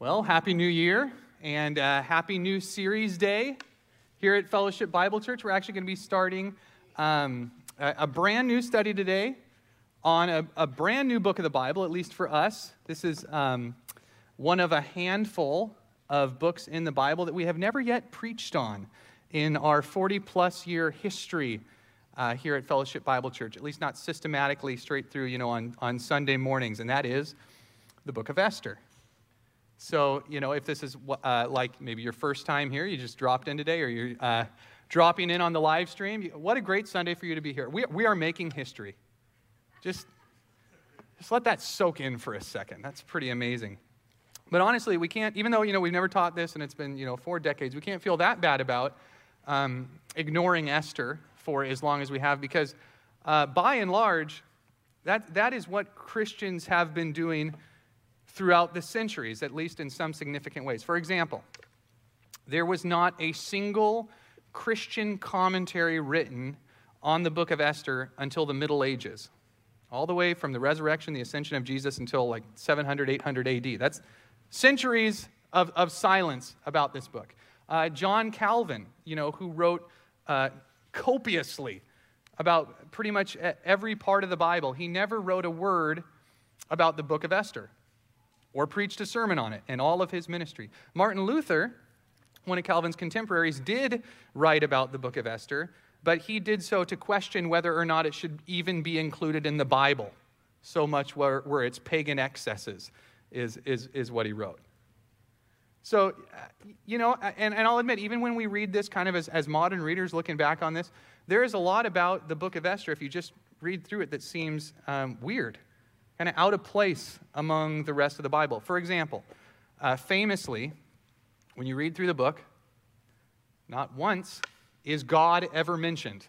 Well, Happy New Year and uh, Happy New Series Day here at Fellowship Bible Church. We're actually going to be starting um, a, a, brand new study today on a, a, brand new book of the Bible, at least for us. This is um, one of a handful of books in the Bible that we have never yet preached on in our 40 plus year history uh, here at Fellowship Bible Church, at least not systematically straight through, you know, on, on Sunday mornings, and that is the book of Esther. So, you know, if this is uh, like maybe your first time here, you just dropped in today, or you're uh, dropping in on the live stream, what a great Sunday for you to be here. We, we are making history. Just, just let that soak in for a second. That's pretty amazing. But honestly, we can't, even though, you know, we've never taught this and it's been, you know, four decades, we can't feel that bad about um, ignoring Esther for as long as we have because uh, by and large, that, that is what Christians have been doing throughout the centuries, at least in some significant ways. For example, there was not a single Christian commentary written on the book of Esther until the Middle Ages, all the way from the resurrection, the ascension of Jesus until like 700, 800 AD. That's centuries of, of silence about this book. Uh, John Calvin, you know, who wrote uh, copiously about pretty much every part of the Bible, he never wrote a word about the book of Esther or preached a sermon on it in all of his ministry. Martin Luther, one of Calvin's contemporaries, did write about the book of Esther, but he did so to question whether or not it should even be included in the Bible. So much were, were its pagan excesses, is, is, is what he wrote. So, you know, and, and I'll admit, even when we read this kind of as, as modern readers looking back on this, there is a lot about the book of Esther, if you just read through it, that seems um, weird kind of out of place among the rest of the Bible. For example, uh, famously, when you read through the book, not once is God ever mentioned.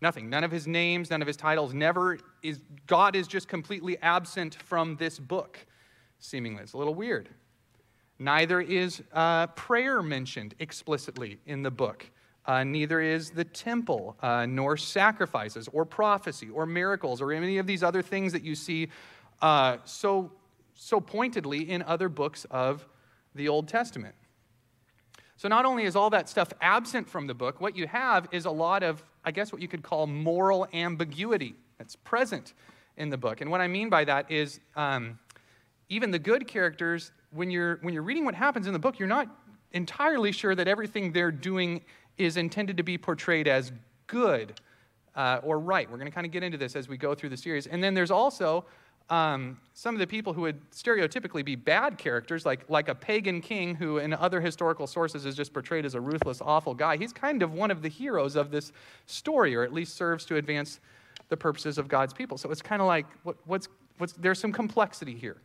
Nothing. None of his names, none of his titles, never is. God is just completely absent from this book, seemingly. It's a little weird. Neither is uh, prayer mentioned explicitly in the book. Uh, neither is the temple, uh, nor sacrifices, or prophecy, or miracles, or any of these other things that you see uh, so, so pointedly in other books of the Old Testament. So, not only is all that stuff absent from the book, what you have is a lot of, I guess, what you could call moral ambiguity that's present in the book. And what I mean by that is um, even the good characters, when you're, when you're reading what happens in the book, you're not entirely sure that everything they're doing is intended to be portrayed as good uh, or right. We're going to kind of get into this as we go through the series. And then there's also um, some of the people who would stereotypically be bad characters, like, like a pagan king who, in other historical sources, is just portrayed as a ruthless, awful guy. He's kind of one of the heroes of this story, or at least serves to advance the purposes of God's people. So it's kind of like what, what's, what's, there's some complexity here,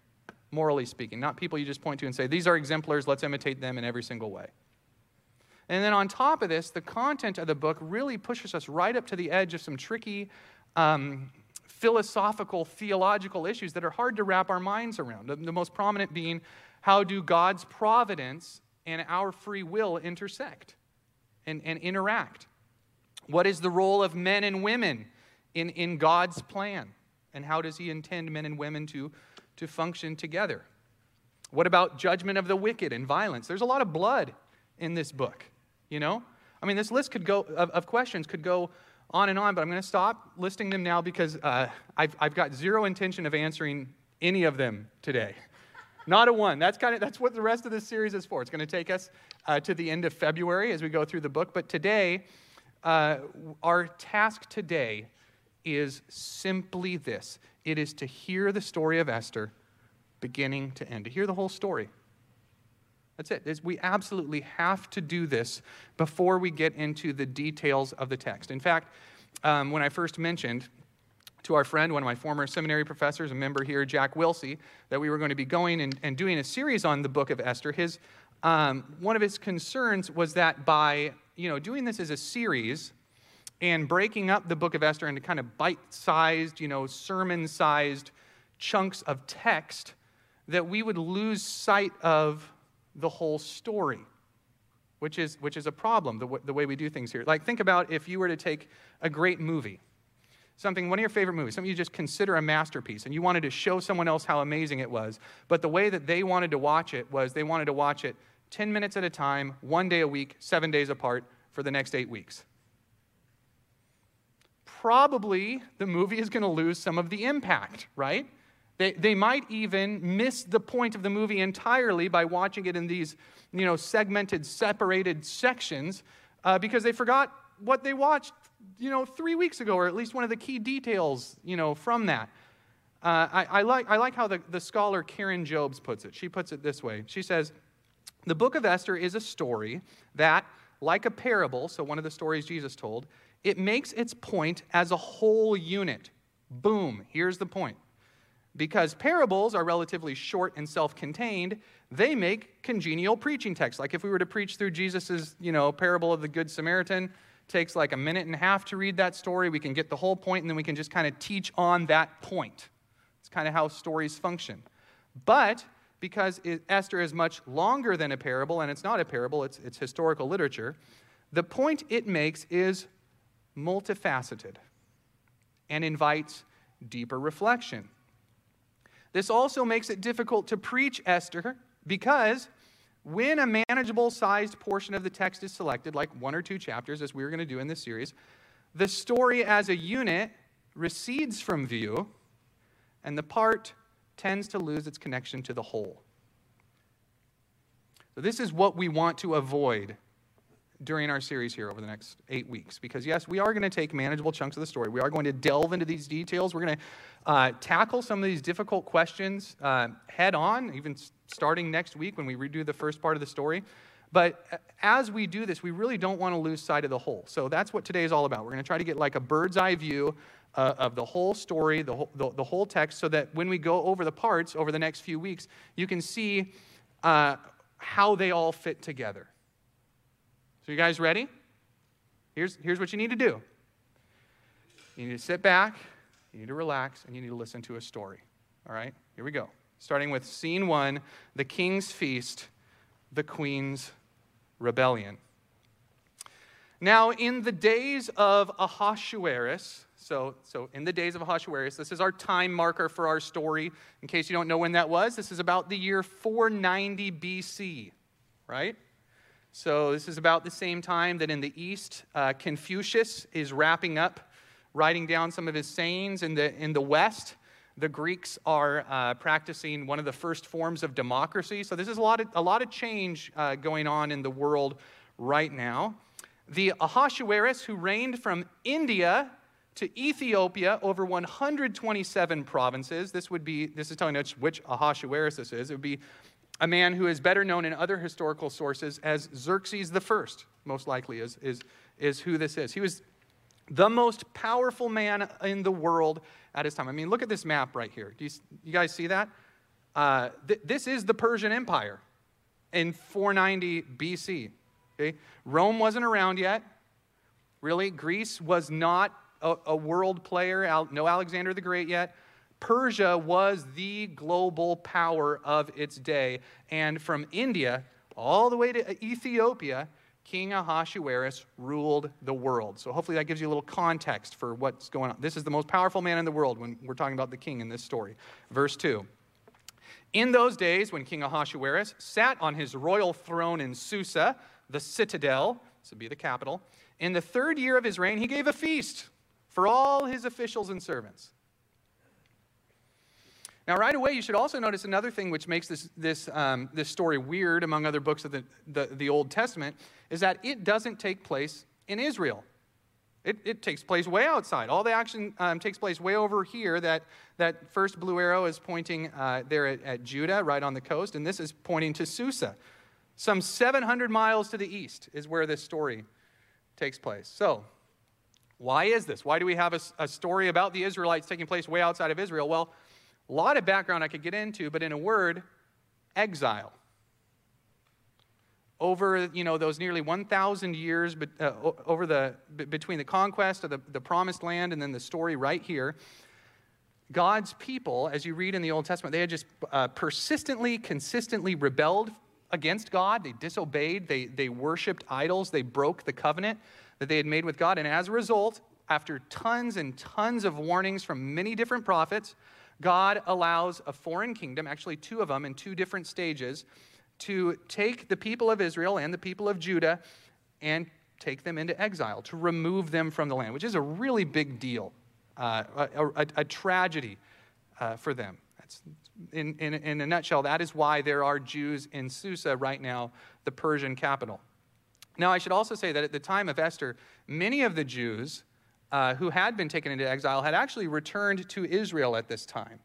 morally speaking, not people you just point to and say, these are exemplars, let's imitate them in every single way. And then on top of this, the content of the book really pushes us right up to the edge of some tricky um, philosophical, theological issues that are hard to wrap our minds around. The, the most prominent being how do God's providence and our free will intersect and, and interact? What is the role of men and women in, in God's plan? And how does He intend men and women to, to function together? What about judgment of the wicked and violence? There's a lot of blood in this book you know? I mean, this list could go, of, of questions could go on and on, but I'm going to stop listing them now because uh, I've, I've got zero intention of answering any of them today. Not a one. That's kind of that's what the rest of this series is for. It's going to take us uh, to the end of February as we go through the book. But today, uh, our task today is simply this: it is to hear the story of Esther, beginning to end, to hear the whole story. That's it. We absolutely have to do this before we get into the details of the text. In fact, um, when I first mentioned to our friend, one of my former seminary professors, a member here, Jack Wilsey, that we were going to be going and, and doing a series on the book of Esther, his, um, one of his concerns was that by you know, doing this as a series and breaking up the book of Esther into kind of bite sized, you know, sermon sized chunks of text, that we would lose sight of the whole story, which is, which is a problem, the, w- the way we do things here. Like, think about if you were to take a great movie. something, one of your favorite movies, something you just consider a masterpiece, and you wanted to show someone else how amazing it was, but the way that they wanted to watch it was they wanted to watch it 10 minutes at a time, one day a week, seven days apart for the next eight weeks. Probably the movie is going to lose some of the impact, right? They, they might even miss the point of the movie entirely by watching it in these you know, segmented, separated sections uh, because they forgot what they watched you know, three weeks ago, or at least one of the key details you know, from that. Uh, I, I, like, I like how the, the scholar Karen Jobes puts it. She puts it this way She says, The book of Esther is a story that, like a parable, so one of the stories Jesus told, it makes its point as a whole unit. Boom, here's the point. Because parables are relatively short and self-contained, they make congenial preaching texts. Like if we were to preach through Jesus' you know, parable of the Good Samaritan, takes like a minute and a half to read that story. We can get the whole point, and then we can just kind of teach on that point. It's kind of how stories function. But because Esther is much longer than a parable, and it's not a parable, it's, it's historical literature, the point it makes is multifaceted and invites deeper reflection. This also makes it difficult to preach Esther because when a manageable sized portion of the text is selected, like one or two chapters, as we are going to do in this series, the story as a unit recedes from view, and the part tends to lose its connection to the whole. So, this is what we want to avoid during our series here over the next eight weeks. Because, yes, we are going to take manageable chunks of the story. We are going to delve into these details. We're going to uh, tackle some of these difficult questions uh, head on, even starting next week when we redo the first part of the story. But uh, as we do this, we really don't want to lose sight of the whole. So that's what today is all about. We're going to try to get like a bird's eye view uh, of the whole story, the whole, the, the, whole text, so that when we go over the parts over the next few weeks, you can see uh, how they all fit together. So, you guys ready? Here's, here's what you need to do you need to sit back, you need to relax, and you need to listen to a story. All right? Here we go. Starting with scene one the king's feast, the queen's rebellion. Now, in the days of Ahasuerus, so, so in the days of Ahasuerus, this is our time marker for our story. In case you don't know when that was, this is about the year 490 BC, right? So, this is about the same time that in the East, uh, Confucius is wrapping up, writing down some of his sayings. In the, in the West, the Greeks are uh, practicing one of the first forms of democracy. So, this is a lot of, a lot of change uh, going on in the world right now. The Ahasuerus, who reigned from India to Ethiopia over 127 provinces. This would be, this is telling us which Ahasuerus this is. It would be a man who is better known in other historical sources as Xerxes I, most likely, is, is, is who this is. He was the most powerful man in the world at his time. I mean, look at this map right here. Do you, you guys see that? Uh, th- this is the Persian Empire in 490 BC. Okay? Rome wasn't around yet. Really, Greece was not a, a world player, no Alexander the Great yet. Persia was the global power of its day. And from India all the way to Ethiopia, King Ahasuerus ruled the world. So hopefully that gives you a little context for what's going on. This is the most powerful man in the world when we're talking about the king in this story. Verse 2. In those days, when King Ahasuerus sat on his royal throne in Susa, the citadel, this would be the capital, in the third year of his reign, he gave a feast for all his officials and servants. Now, right away, you should also notice another thing which makes this, this, um, this story weird among other books of the, the, the, Old Testament is that it doesn't take place in Israel. It, it takes place way outside. All the action um, takes place way over here. That, that first blue arrow is pointing uh, there at, at Judah, right on the coast, and this is pointing to Susa. Some 700 miles to the east is where this story takes place. So, why is this? Why do we have a, a story about the Israelites taking place way outside of Israel? Well, a lot of background I could get into, but in a word, exile. Over you know those nearly 1,000 years uh, over the between the conquest of the, the promised land and then the story right here, God's people, as you read in the Old Testament, they had just uh, persistently, consistently rebelled against God. They disobeyed. They they worshipped idols. They broke the covenant that they had made with God, and as a result, after tons and tons of warnings from many different prophets, God allows a foreign kingdom, actually two of them in two different stages, to take the people of Israel and the people of Judah and take them into exile, to remove them from the land, which is a really big deal, uh, a, a, a, tragedy uh, for them. That's, in, in, in a nutshell, that is why there are Jews in Susa right now, the Persian capital. Now, I should also say that at the time of Esther, many of the Jews uh, who had been taken into exile had actually returned to Israel at this time,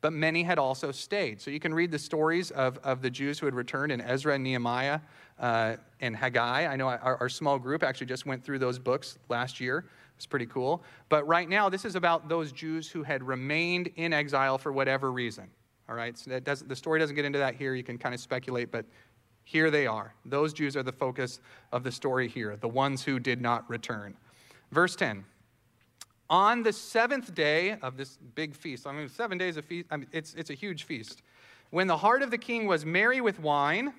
but many had also stayed. So you can read the stories of, of the Jews who had returned in Ezra and Nehemiah uh, and Haggai. I know our, our small group actually just went through those books last year. It's pretty cool. But right now, this is about those Jews who had remained in exile for whatever reason. All right, so the story doesn't get into that here. You can kind of speculate, but here they are. Those Jews are the focus of the story here, the ones who did not return. Verse 10 on the seventh day of this big feast, I mean, seven days of feast, I mean, it's, it's a huge feast. When the heart of the king was merry with wine,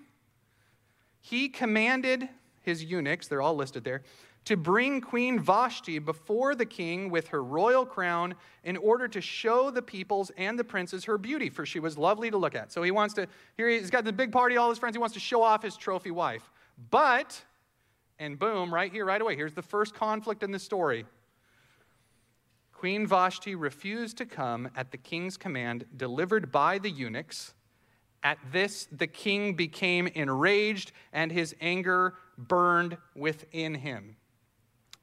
he commanded his eunuchs, they're all listed there, to bring Queen Vashti before the king with her royal crown in order to show the peoples and the princes her beauty, for she was lovely to look at. So he wants to, here he's got the big party, all his friends, he wants to show off his trophy wife. But, and boom, right here, right away, here's the first conflict in the story. Queen Vashti refused to come at the king's command delivered by the eunuchs. At this, the king became enraged, and his anger burned within him.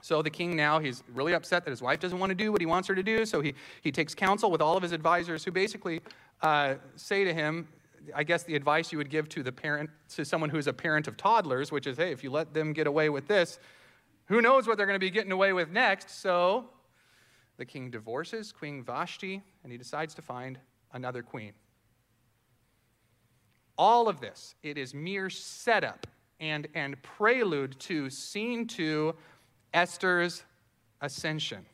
So the king now, he's really upset that his wife doesn't want to do what he wants her to do. So he, he takes counsel with all of his advisors who basically uh, say to him, I guess the advice you would give to the parent, to someone who's a parent of toddlers, which is, hey, if you let them get away with this, who knows what they're going to be getting away with next? So the king divorces Queen Vashti and he decides to find another queen. All of this, it is mere setup and, and prelude to scene two, Esther's ascension.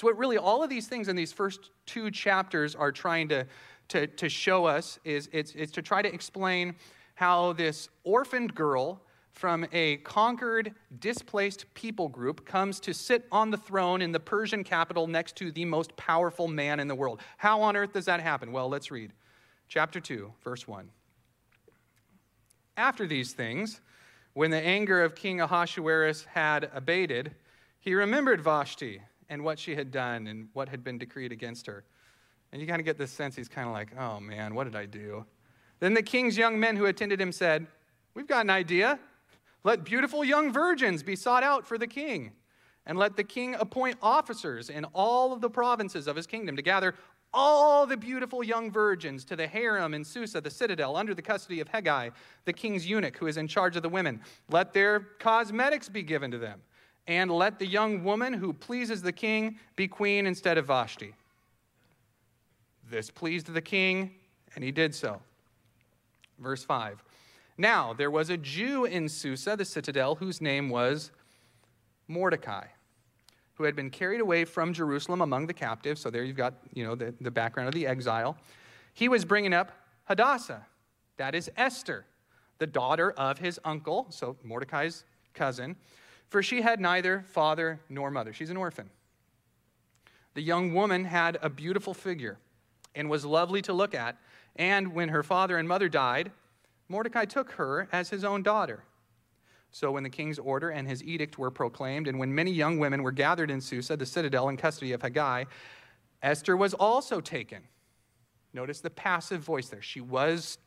So, what really all of these things in these first two chapters are trying to, to, to show us is it's, it's to try to explain how this orphaned girl from a conquered, displaced people group comes to sit on the throne in the Persian capital next to the most powerful man in the world. How on earth does that happen? Well, let's read. Chapter 2, verse 1. After these things, when the anger of King Ahasuerus had abated, he remembered Vashti and what she had done and what had been decreed against her. And you kind of get this sense he's kind of like, oh man, what did I do? Then the king's young men who attended him said, We've got an idea. Let beautiful young virgins be sought out for the king, and let the king appoint officers in all of the provinces of his kingdom to gather all the beautiful young virgins to the harem in Susa, the citadel, under the custody of Hegai, the king's eunuch who is in charge of the women. Let their cosmetics be given to them, and let the young woman who pleases the king be queen instead of Vashti. This pleased the king, and he did so. Verse 5 now, there was a Jew in Susa, the citadel, whose name was Mordecai, who had been carried away from Jerusalem among the captives. So there you've got, you know, the, the background of the exile. He was bringing up Hadassah, that is Esther, the daughter of his uncle, so Mordecai's cousin, for she had neither father nor mother. She's an orphan. The young woman had a beautiful figure and was lovely to look at. And when her father and mother died, Mordecai took her as his own daughter. So when the king's order and his edict were proclaimed, and when many young women were gathered in Susa, the citadel in custody of Haggai, Esther was also taken. Notice the passive voice there. She was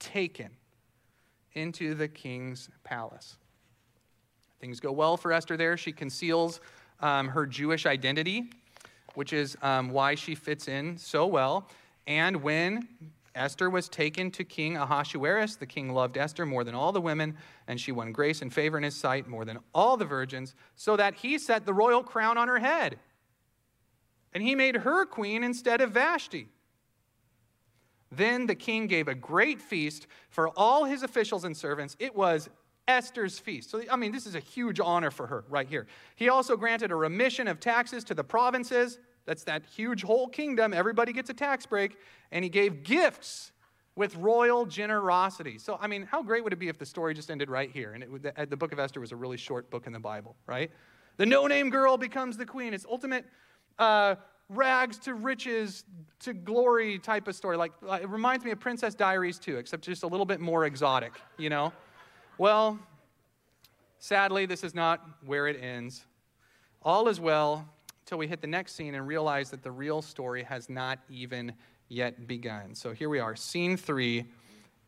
taken into the king's palace. Things go well for Esther there. She conceals um, her Jewish identity, which is um, why she fits in so well. And when Esther was taken to King Ahasuerus. The king loved Esther more than all the women, and she won grace and favor in his sight more than all the virgins, so that he set the royal crown on her head. And he made her queen instead of Vashti. Then the king gave a great feast for all his officials and servants. It was Esther's feast. So, I mean, this is a huge honor for her right here. He also granted a remission of taxes to the provinces that's that huge whole kingdom. Everybody gets a tax break. And he gave gifts with royal generosity. So, I mean, how great would it be if the story just ended right here? And it, the, the book of Esther was a really short book in the Bible, right? The no name girl becomes the queen. It's ultimate uh, rags to riches to glory type of story. Like, it reminds me of Princess Diaries too, except just a little bit more exotic, you know? Well, sadly, this is not where it ends. All is well until we hit the next scene and realize that the real story has not even yet begun. So here we are, scene three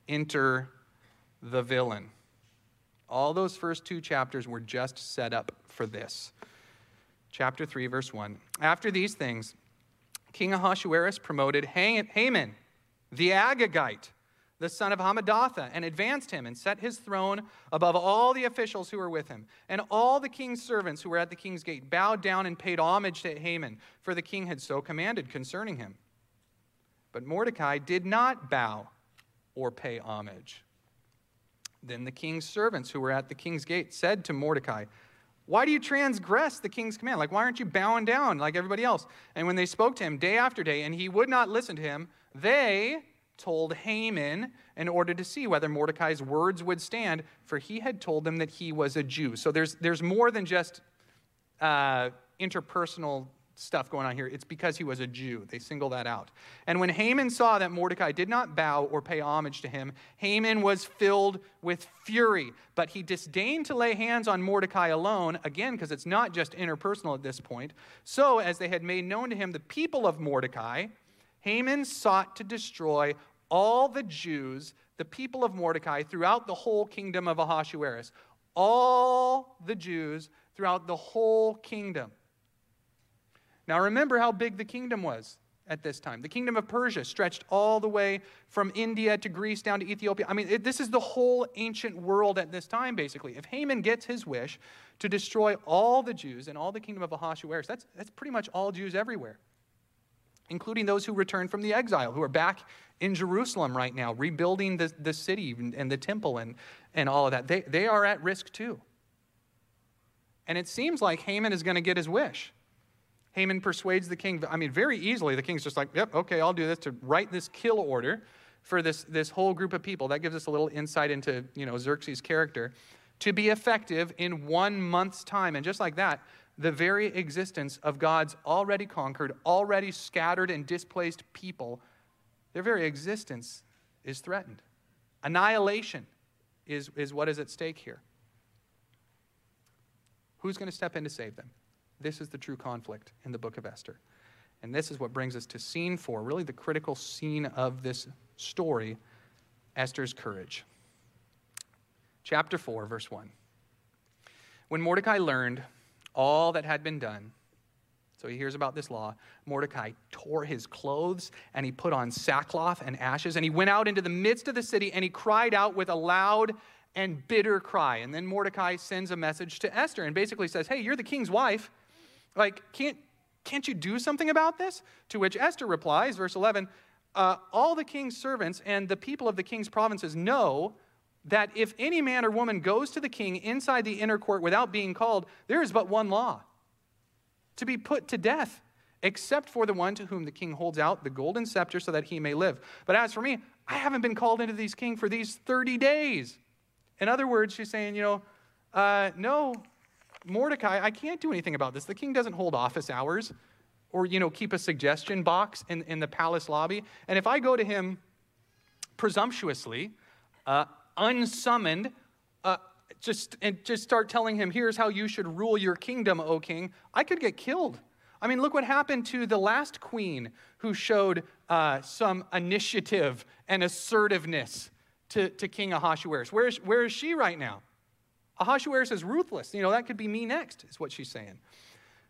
enter the villain. All those first two chapters were just set up for this. Chapter 3, verse 1. After these things, King Ahasuerus promoted Haman, the Agagite, the son of Hammedatha, and advanced him and set his throne above all the officials who were with him. And all the king's servants who were at the king's gate bowed down and paid homage to Haman, for the king had so commanded concerning him. But Mordecai did not bow or pay homage. Then the king's servants who were at the king's gate said to Mordecai, Why do you transgress the king's command? Like, why aren't you bowing down like everybody else? And when they spoke to him day after day, and he would not listen to him, they told Haman in order to see whether Mordecai's words would stand, for he had told them that he was a Jew. So there's, there's more than just uh, interpersonal stuff going on here. It's because he was a Jew. They single that out. And when Haman saw that Mordecai did not bow or pay homage to him, Haman was filled with fury. But he disdained to lay hands on Mordecai alone, again, because it's not just interpersonal at this point. So, as they had made known to him the people of Mordecai, Haman sought to destroy all the Jews, the people of Mordecai, throughout the whole kingdom of Ahasuerus. All the Jews throughout the whole kingdom. Now remember how big the kingdom was at this time. The kingdom of Persia stretched all the way from India to Greece down to Ethiopia. I mean, it, this is the whole ancient world at this time, basically. If Haman gets his wish to destroy all the Jews and all the kingdom of Ahasuerus, that's, that's pretty much all Jews everywhere, including those who returned from the exile, who are back in Jerusalem right now, rebuilding the, the city and the temple and, and all of that. They, they are at risk too. And it seems like Haman is going to get his wish. Haman persuades the king, I mean, very easily, the king's just like, yep, okay, I'll do this to write this kill order for this, this whole group of people. That gives us a little insight into, you know, Xerxes' character. To be effective in one month's time. And just like that, the very existence of God's already conquered, already scattered and displaced people, their very existence is threatened. Annihilation is, is what is at stake here. Who's going to step in to save them? This is the true conflict in the book of Esther. And this is what brings us to scene four, really the critical scene of this story Esther's courage. Chapter 4, verse 1. When Mordecai learned all that had been done, so he hears about this law. Mordecai tore his clothes and he put on sackcloth and ashes and he went out into the midst of the city and he cried out with a loud and bitter cry. And then Mordecai sends a message to Esther and basically says, Hey, you're the king's wife. Like, can't, can't you do something about this? To which Esther replies, verse 11, uh, All the king's servants and the people of the king's provinces know that if any man or woman goes to the king inside the inner court without being called, there is but one law to be put to death, except for the one to whom the king holds out the golden scepter so that he may live. But as for me, I haven't been called into these king for these 30 days. In other words, she's saying, you know, uh, no, Mordecai, I can't do anything about this. The king doesn't hold office hours or, you know, keep a suggestion box in, in the palace lobby. And if I go to him presumptuously, uh, unsummoned, uh, just, and just start telling him, here's how you should rule your kingdom, O king, I could get killed. I mean, look what happened to the last queen who showed uh, some initiative and assertiveness to, to King Ahasuerus. Where is, where is she right now? Ahasuerus is ruthless. You know, that could be me next, is what she's saying.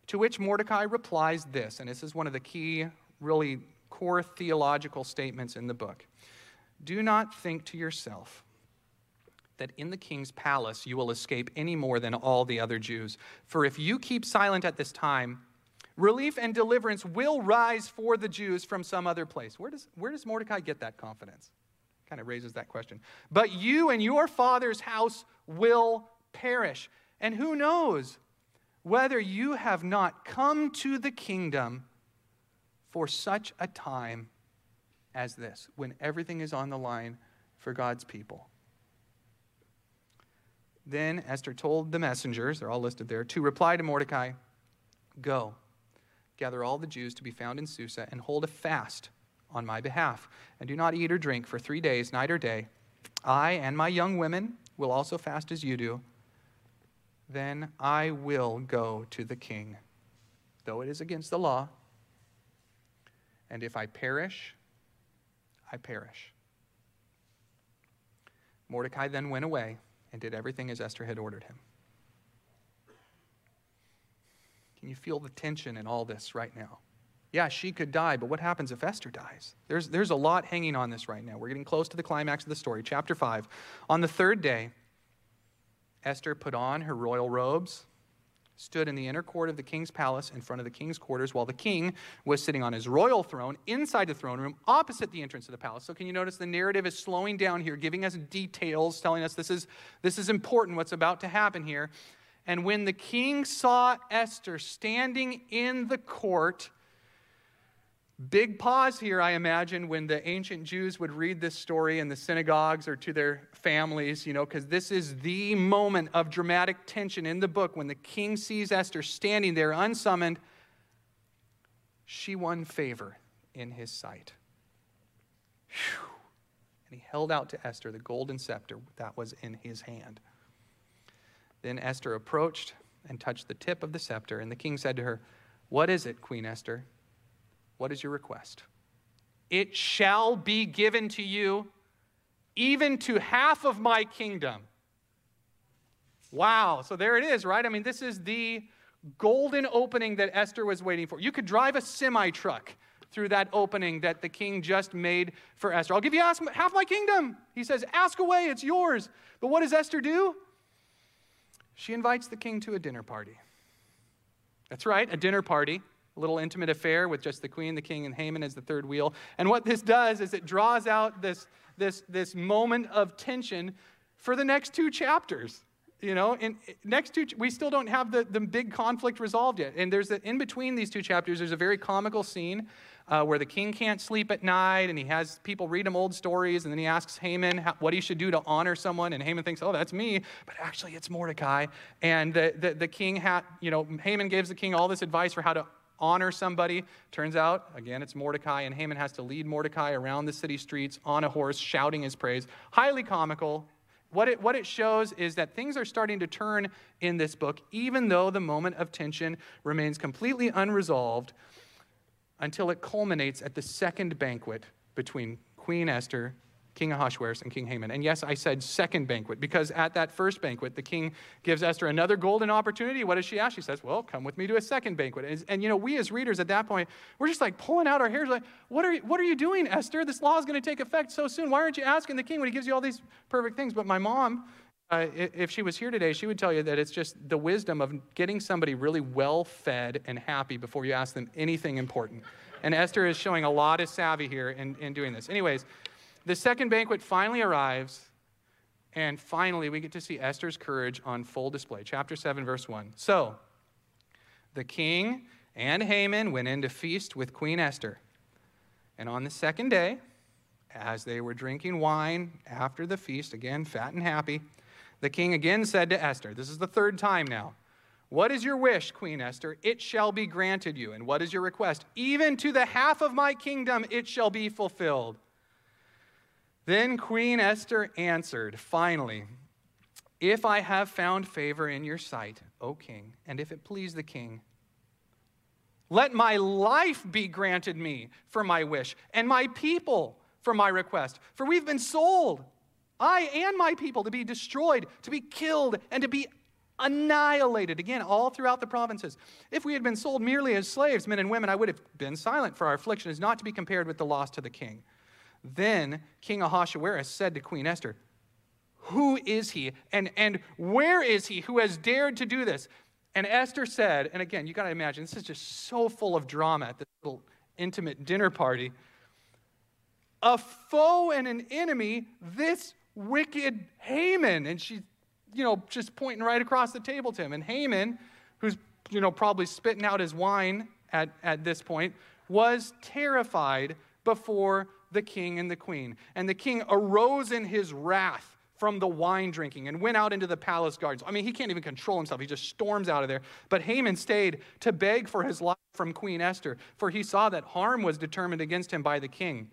To which Mordecai replies this, and this is one of the key, really core theological statements in the book. Do not think to yourself that in the king's palace you will escape any more than all the other Jews. For if you keep silent at this time, relief and deliverance will rise for the Jews from some other place. Where does, where does Mordecai get that confidence? Kind of raises that question. But you and your father's house will perish. And who knows whether you have not come to the kingdom for such a time as this, when everything is on the line for God's people. Then Esther told the messengers, they're all listed there, to reply to Mordecai Go, gather all the Jews to be found in Susa, and hold a fast on my behalf, and do not eat or drink for three days, night or day. I and my young women will also fast as you do. Then I will go to the king, though it is against the law. And if I perish, I perish. Mordecai then went away and did everything as Esther had ordered him. Can you feel the tension in all this right now? Yeah, she could die, but what happens if Esther dies? There's, there's a lot hanging on this right now. We're getting close to the climax of the story. Chapter 5. On the third day, Esther put on her royal robes, stood in the inner court of the king's palace in front of the king's quarters while the king was sitting on his royal throne inside the throne room opposite the entrance of the palace. So, can you notice the narrative is slowing down here, giving us details, telling us this is, this is important, what's about to happen here. And when the king saw Esther standing in the court, Big pause here, I imagine, when the ancient Jews would read this story in the synagogues or to their families, you know, because this is the moment of dramatic tension in the book when the king sees Esther standing there unsummoned. She won favor in his sight. Whew. And he held out to Esther the golden scepter that was in his hand. Then Esther approached and touched the tip of the scepter, and the king said to her, What is it, Queen Esther? What is your request? It shall be given to you, even to half of my kingdom. Wow. So there it is, right? I mean, this is the golden opening that Esther was waiting for. You could drive a semi truck through that opening that the king just made for Esther. I'll give you half my kingdom. He says, Ask away, it's yours. But what does Esther do? She invites the king to a dinner party. That's right, a dinner party little intimate affair with just the queen, the king, and Haman as the third wheel. And what this does is it draws out this, this, this moment of tension for the next two chapters. You know, next two, we still don't have the, the big conflict resolved yet. And there's a, in between these two chapters, there's a very comical scene uh, where the king can't sleep at night and he has people read him old stories and then he asks Haman how, what he should do to honor someone. And Haman thinks, oh, that's me. But actually, it's Mordecai. And the, the, the king, had, you know, Haman gives the king all this advice for how to honor somebody. Turns out, again, it's Mordecai, and Haman has to lead Mordecai around the city streets on a horse, shouting his praise. Highly comical. What it, what it shows is that things are starting to turn in this book, even though the moment of tension remains completely unresolved until it culminates at the second banquet between Queen Esther King Ahasuerus and King Haman. And yes, I said second banquet because at that first banquet, the king gives Esther another golden opportunity. What does she ask? She says, Well, come with me to a second banquet. And, and you know, we as readers at that point, we're just like pulling out our hairs, like, What are, what are you doing, Esther? This law is going to take effect so soon. Why aren't you asking the king when he gives you all these perfect things? But my mom, uh, if she was here today, she would tell you that it's just the wisdom of getting somebody really well fed and happy before you ask them anything important. And Esther is showing a lot of savvy here in, in doing this. Anyways, the second banquet finally arrives, and finally we get to see Esther's courage on full display. Chapter 7, verse 1. So, the king and Haman went in to feast with Queen Esther. And on the second day, as they were drinking wine after the feast, again, fat and happy, the king again said to Esther, This is the third time now. What is your wish, Queen Esther? It shall be granted you. And what is your request? Even to the half of my kingdom it shall be fulfilled. Then Queen Esther answered, Finally, if I have found favor in your sight, O king, and if it please the king, let my life be granted me for my wish, and my people for my request. For we've been sold, I and my people, to be destroyed, to be killed, and to be annihilated. Again, all throughout the provinces. If we had been sold merely as slaves, men and women, I would have been silent, for our affliction is not to be compared with the loss to the king. Then King Ahasuerus said to Queen Esther, Who is he? And, and where is he who has dared to do this? And Esther said, and again, you got to imagine, this is just so full of drama at this little intimate dinner party. A foe and an enemy, this wicked Haman. And she's, you know, just pointing right across the table to him. And Haman, who's, you know, probably spitting out his wine at, at this point, was terrified before the king and the queen. And the king arose in his wrath, from the wine drinking and went out into the palace gardens. I mean, he can't even control himself. He just storms out of there. But Haman stayed to beg for his life from Queen Esther, for he saw that harm was determined against him by the king.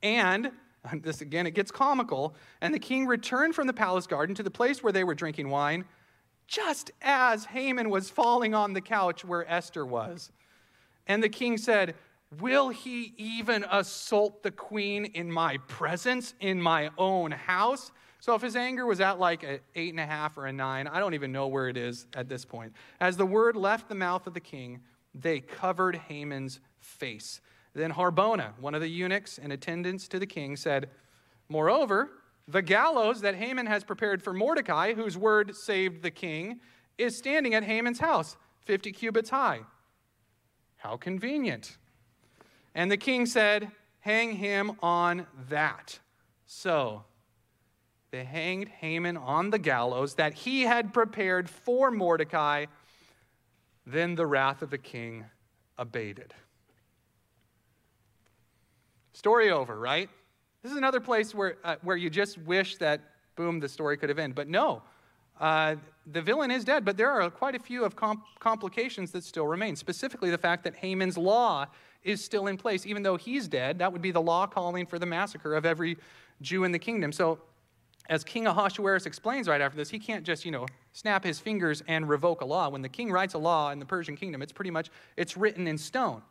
And this again, it gets comical. And the king returned from the palace garden to the place where they were drinking wine, just as Haman was falling on the couch where Esther was. And the king said, Will he even assault the queen in my presence, in my own house? So if his anger was at like an eight and a half or a nine, I don't even know where it is at this point. As the word left the mouth of the king, they covered Haman's face. Then Harbona, one of the eunuchs in attendance to the king, said, Moreover, the gallows that Haman has prepared for Mordecai, whose word saved the king, is standing at Haman's house, 50 cubits high. How convenient. And the king said, Hang him on that. So they hanged Haman on the gallows that he had prepared for Mordecai. Then the wrath of the king abated. Story over, right? This is another place where, uh, where you just wish that, boom, the story could have ended. But no, uh, the villain is dead, but there are quite a few of comp- complications that still remain. Specifically, the fact that Haman's law is still in place, even though he's dead. That would be the law calling for the massacre of every Jew in the kingdom. So, as King Ahasuerus explains right after this, he can't just, you know, snap his fingers and revoke a law. When the king writes a law in the Persian kingdom, it's pretty much it's written in stone.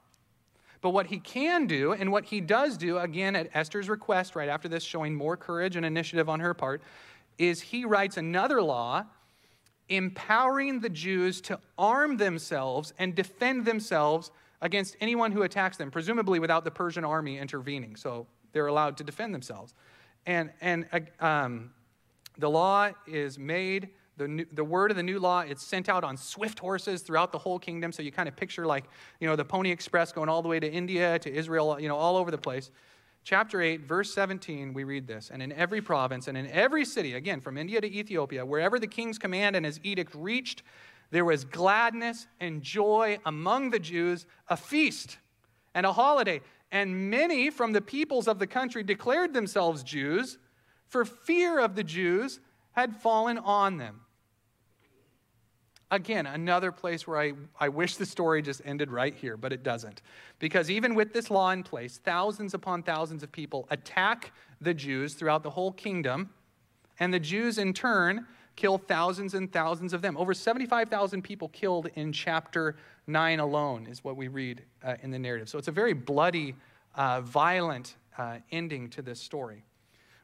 But what he can do, and what he does do, again at Esther's request right after this, showing more courage and initiative on her part, is he writes another law empowering the Jews to arm themselves and defend themselves against anyone who attacks them, presumably without the Persian army intervening. So they're allowed to defend themselves. And, and uh, um, the law is made, the, new, the word of the new law, it's sent out on swift horses throughout the whole kingdom. So you kind of picture like, you know, the Pony Express going all the way to India, to Israel, you know, all over the place chapter 8, verse 17, we read this. And in every province and in every city, again, from India to Ethiopia, wherever the king's command and his edict reached, there was gladness and joy among the Jews, a feast and a holiday. And many from the peoples of the country declared themselves Jews, for fear of the Jews had fallen on them. Again, another place where I, I wish the story just ended right here, but it doesn't. Because even with this law in place, thousands upon thousands of people attack the Jews throughout the whole kingdom, and the Jews in turn kill thousands and thousands of them. Over 75,000 people killed in chapter 9 alone, is what we read uh, in the narrative. So it's a very bloody, uh, violent uh, ending to this story.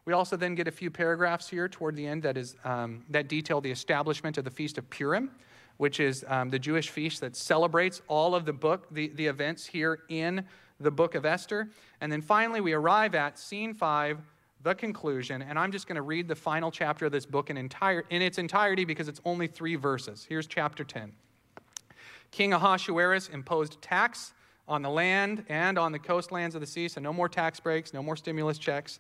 We also then get a few paragraphs here toward the end that, is, um, that detail the establishment of the Feast of Purim which is um, the Jewish feast that celebrates all of the book, the, the events here in the book of Esther. And then finally, we arrive at scene five, the conclusion. And I'm just going to read the final chapter of this book in, entire, in its entirety because it's only three verses. Here's chapter 10. King Ahasuerus imposed tax on the land and on the coastlands of the sea, so no more tax breaks, no more stimulus checks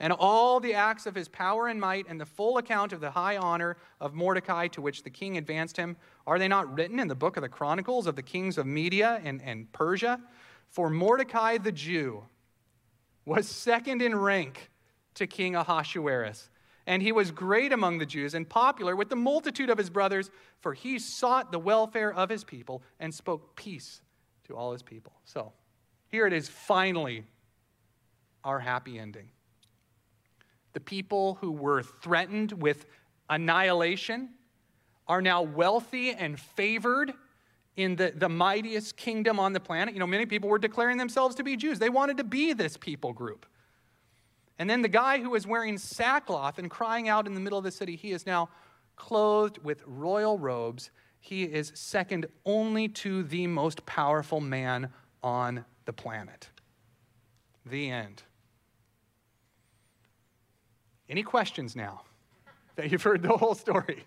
and all the acts of his power and might, and the full account of the high honor of Mordecai to which the king advanced him, are they not written in the book of the Chronicles of the kings of Media and, and Persia? For Mordecai the Jew was second in rank to King Ahasuerus. And he was great among the Jews and popular with the multitude of his brothers, for he sought the welfare of his people and spoke peace to all his people. So here it is finally our happy ending the people who were threatened with annihilation are now wealthy and favored in the, the mightiest kingdom on the planet. You know, many people were declaring themselves to be Jews. They wanted to be this people group. And then the guy who was wearing sackcloth and crying out in the middle of the city, he is now clothed with royal robes. He is second only to the most powerful man on the planet. The end. Any questions now that you've heard the whole story?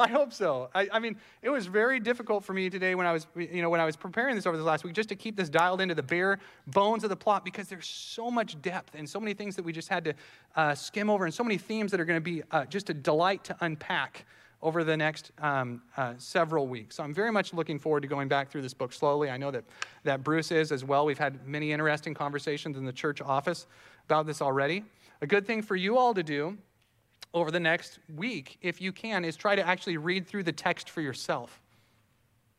I hope so. I, I, mean, it was very difficult for me today when I was, you know, when I was preparing this over this last week, just to keep this dialed into the bare bones of the plot because there's so much depth and so many things that we just had to uh, skim over, and so many themes that are going to be uh, just a delight to unpack over the next um, uh, several weeks. So I'm very much looking forward to going back through this book slowly. I know that that Bruce is as well. We've had many interesting conversations in the church office about this already. A good thing for you all to do over the next week, if you can, is try to actually read through the text for yourself.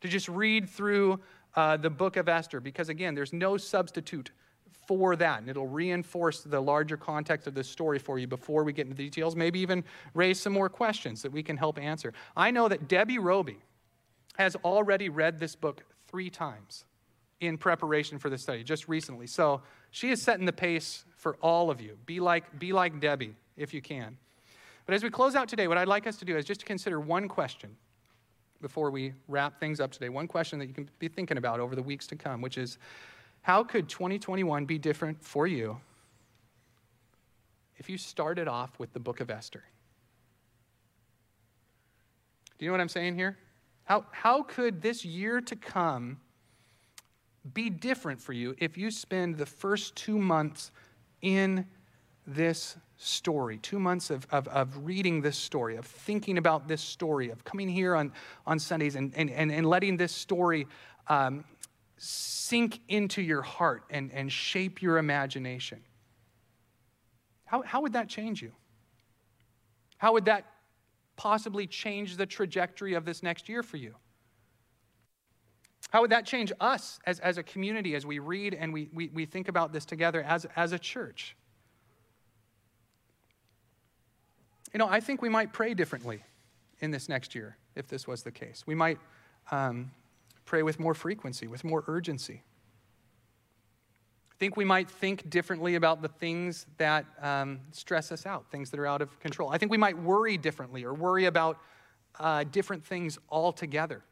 To just read through uh, the book of Esther, because again, there's no substitute for that. And it'll reinforce the larger context of the story for you before we get into the details, maybe even raise some more questions that we can help answer. I know that Debbie Roby has already read this book three times in preparation for the study, just recently. So she is setting the pace for all of you. Be like, be like Debbie if you can. But as we close out today, what I'd like us to do is just to consider one question before we wrap things up today. One question that you can be thinking about over the weeks to come, which is how could 2021 be different for you if you started off with the book of Esther? Do you know what I'm saying here? How, how could this year to come be different for you if you spend the first two months in this story, two months of, of, of, reading this story, of thinking about this story, of coming here on, on Sundays and, and, and, and letting this story um, sink into your heart and, and shape your imagination. How, how would that change you? How would that possibly change the trajectory of this next year for you? How would that change us as, as a community as we read and we, we, we think about this together as, as a church? You know, I think we might pray differently in this next year if this was the case. We might um, pray with more frequency, with more urgency. I think we might think differently about the things that um, stress us out, things that are out of control. I think we might worry differently or worry about uh, different things altogether.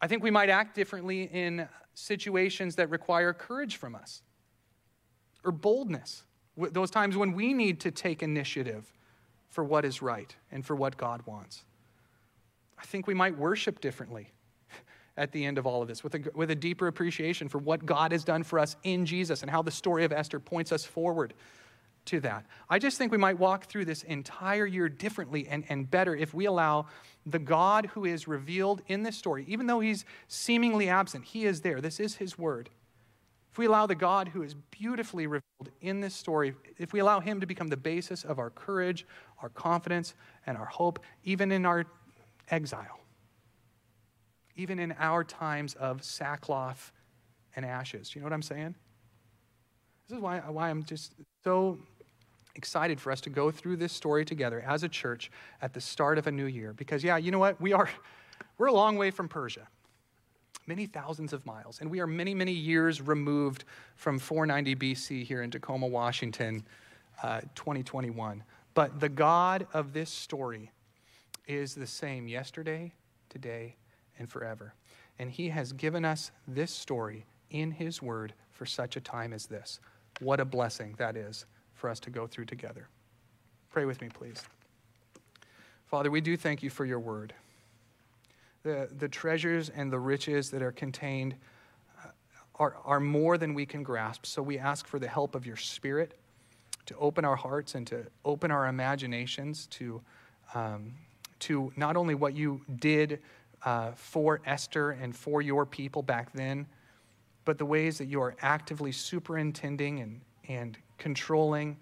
I think we might act differently in situations that require courage from us or boldness, those times when we need to take initiative for what is right and for what God wants. I think we might worship differently at the end of all of this with a, with a deeper appreciation for what God has done for us in Jesus and how the story of Esther points us forward to that. I just think we might walk through this entire year differently and, and better if we allow the God who is revealed in this story, even though he's seemingly absent, he is there. This is his word. If we allow the God who is beautifully revealed in this story, if we allow him to become the basis of our courage, our confidence, and our hope, even in our exile, even in our times of sackcloth and ashes. Do you know what I'm saying? This is why, why I'm just so excited for us to go through this story together as a church at the start of a new year. Because, yeah, you know what? We are, we're a long way from Persia, many thousands of miles. And we are many, many years removed from 490 BC here in Tacoma, Washington, uh, 2021. But the God of this story is the same yesterday, today, and forever. And He has given us this story in His Word for such a time as this. What a blessing that is for us to go through together. Pray with me, please. Father, we do thank you for your Word. The, the treasures and the riches that are contained uh, are, are more than we can grasp. So we ask for the help of your Spirit to open our hearts and to open our imaginations to, um, to not only what you did uh, for Esther and for your people back then, but the ways that you are actively superintending and, and controlling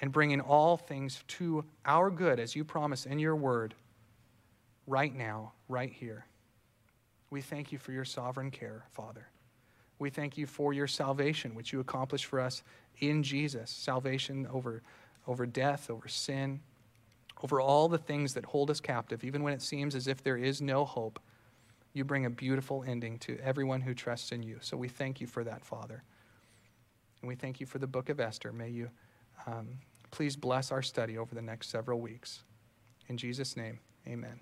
and bringing all things to our good, as you promise in your word, right now, right here. We thank you for your sovereign care, Father. We thank you for your salvation, which you accomplished for us in Jesus salvation over, over death, over sin, over all the things that hold us captive, even when it seems as if there is no hope. You bring a beautiful ending to everyone who trusts in you. So we thank you for that, Father. And we thank you for the book of Esther. May you um, please bless our study over the next several weeks. In Jesus' name, amen.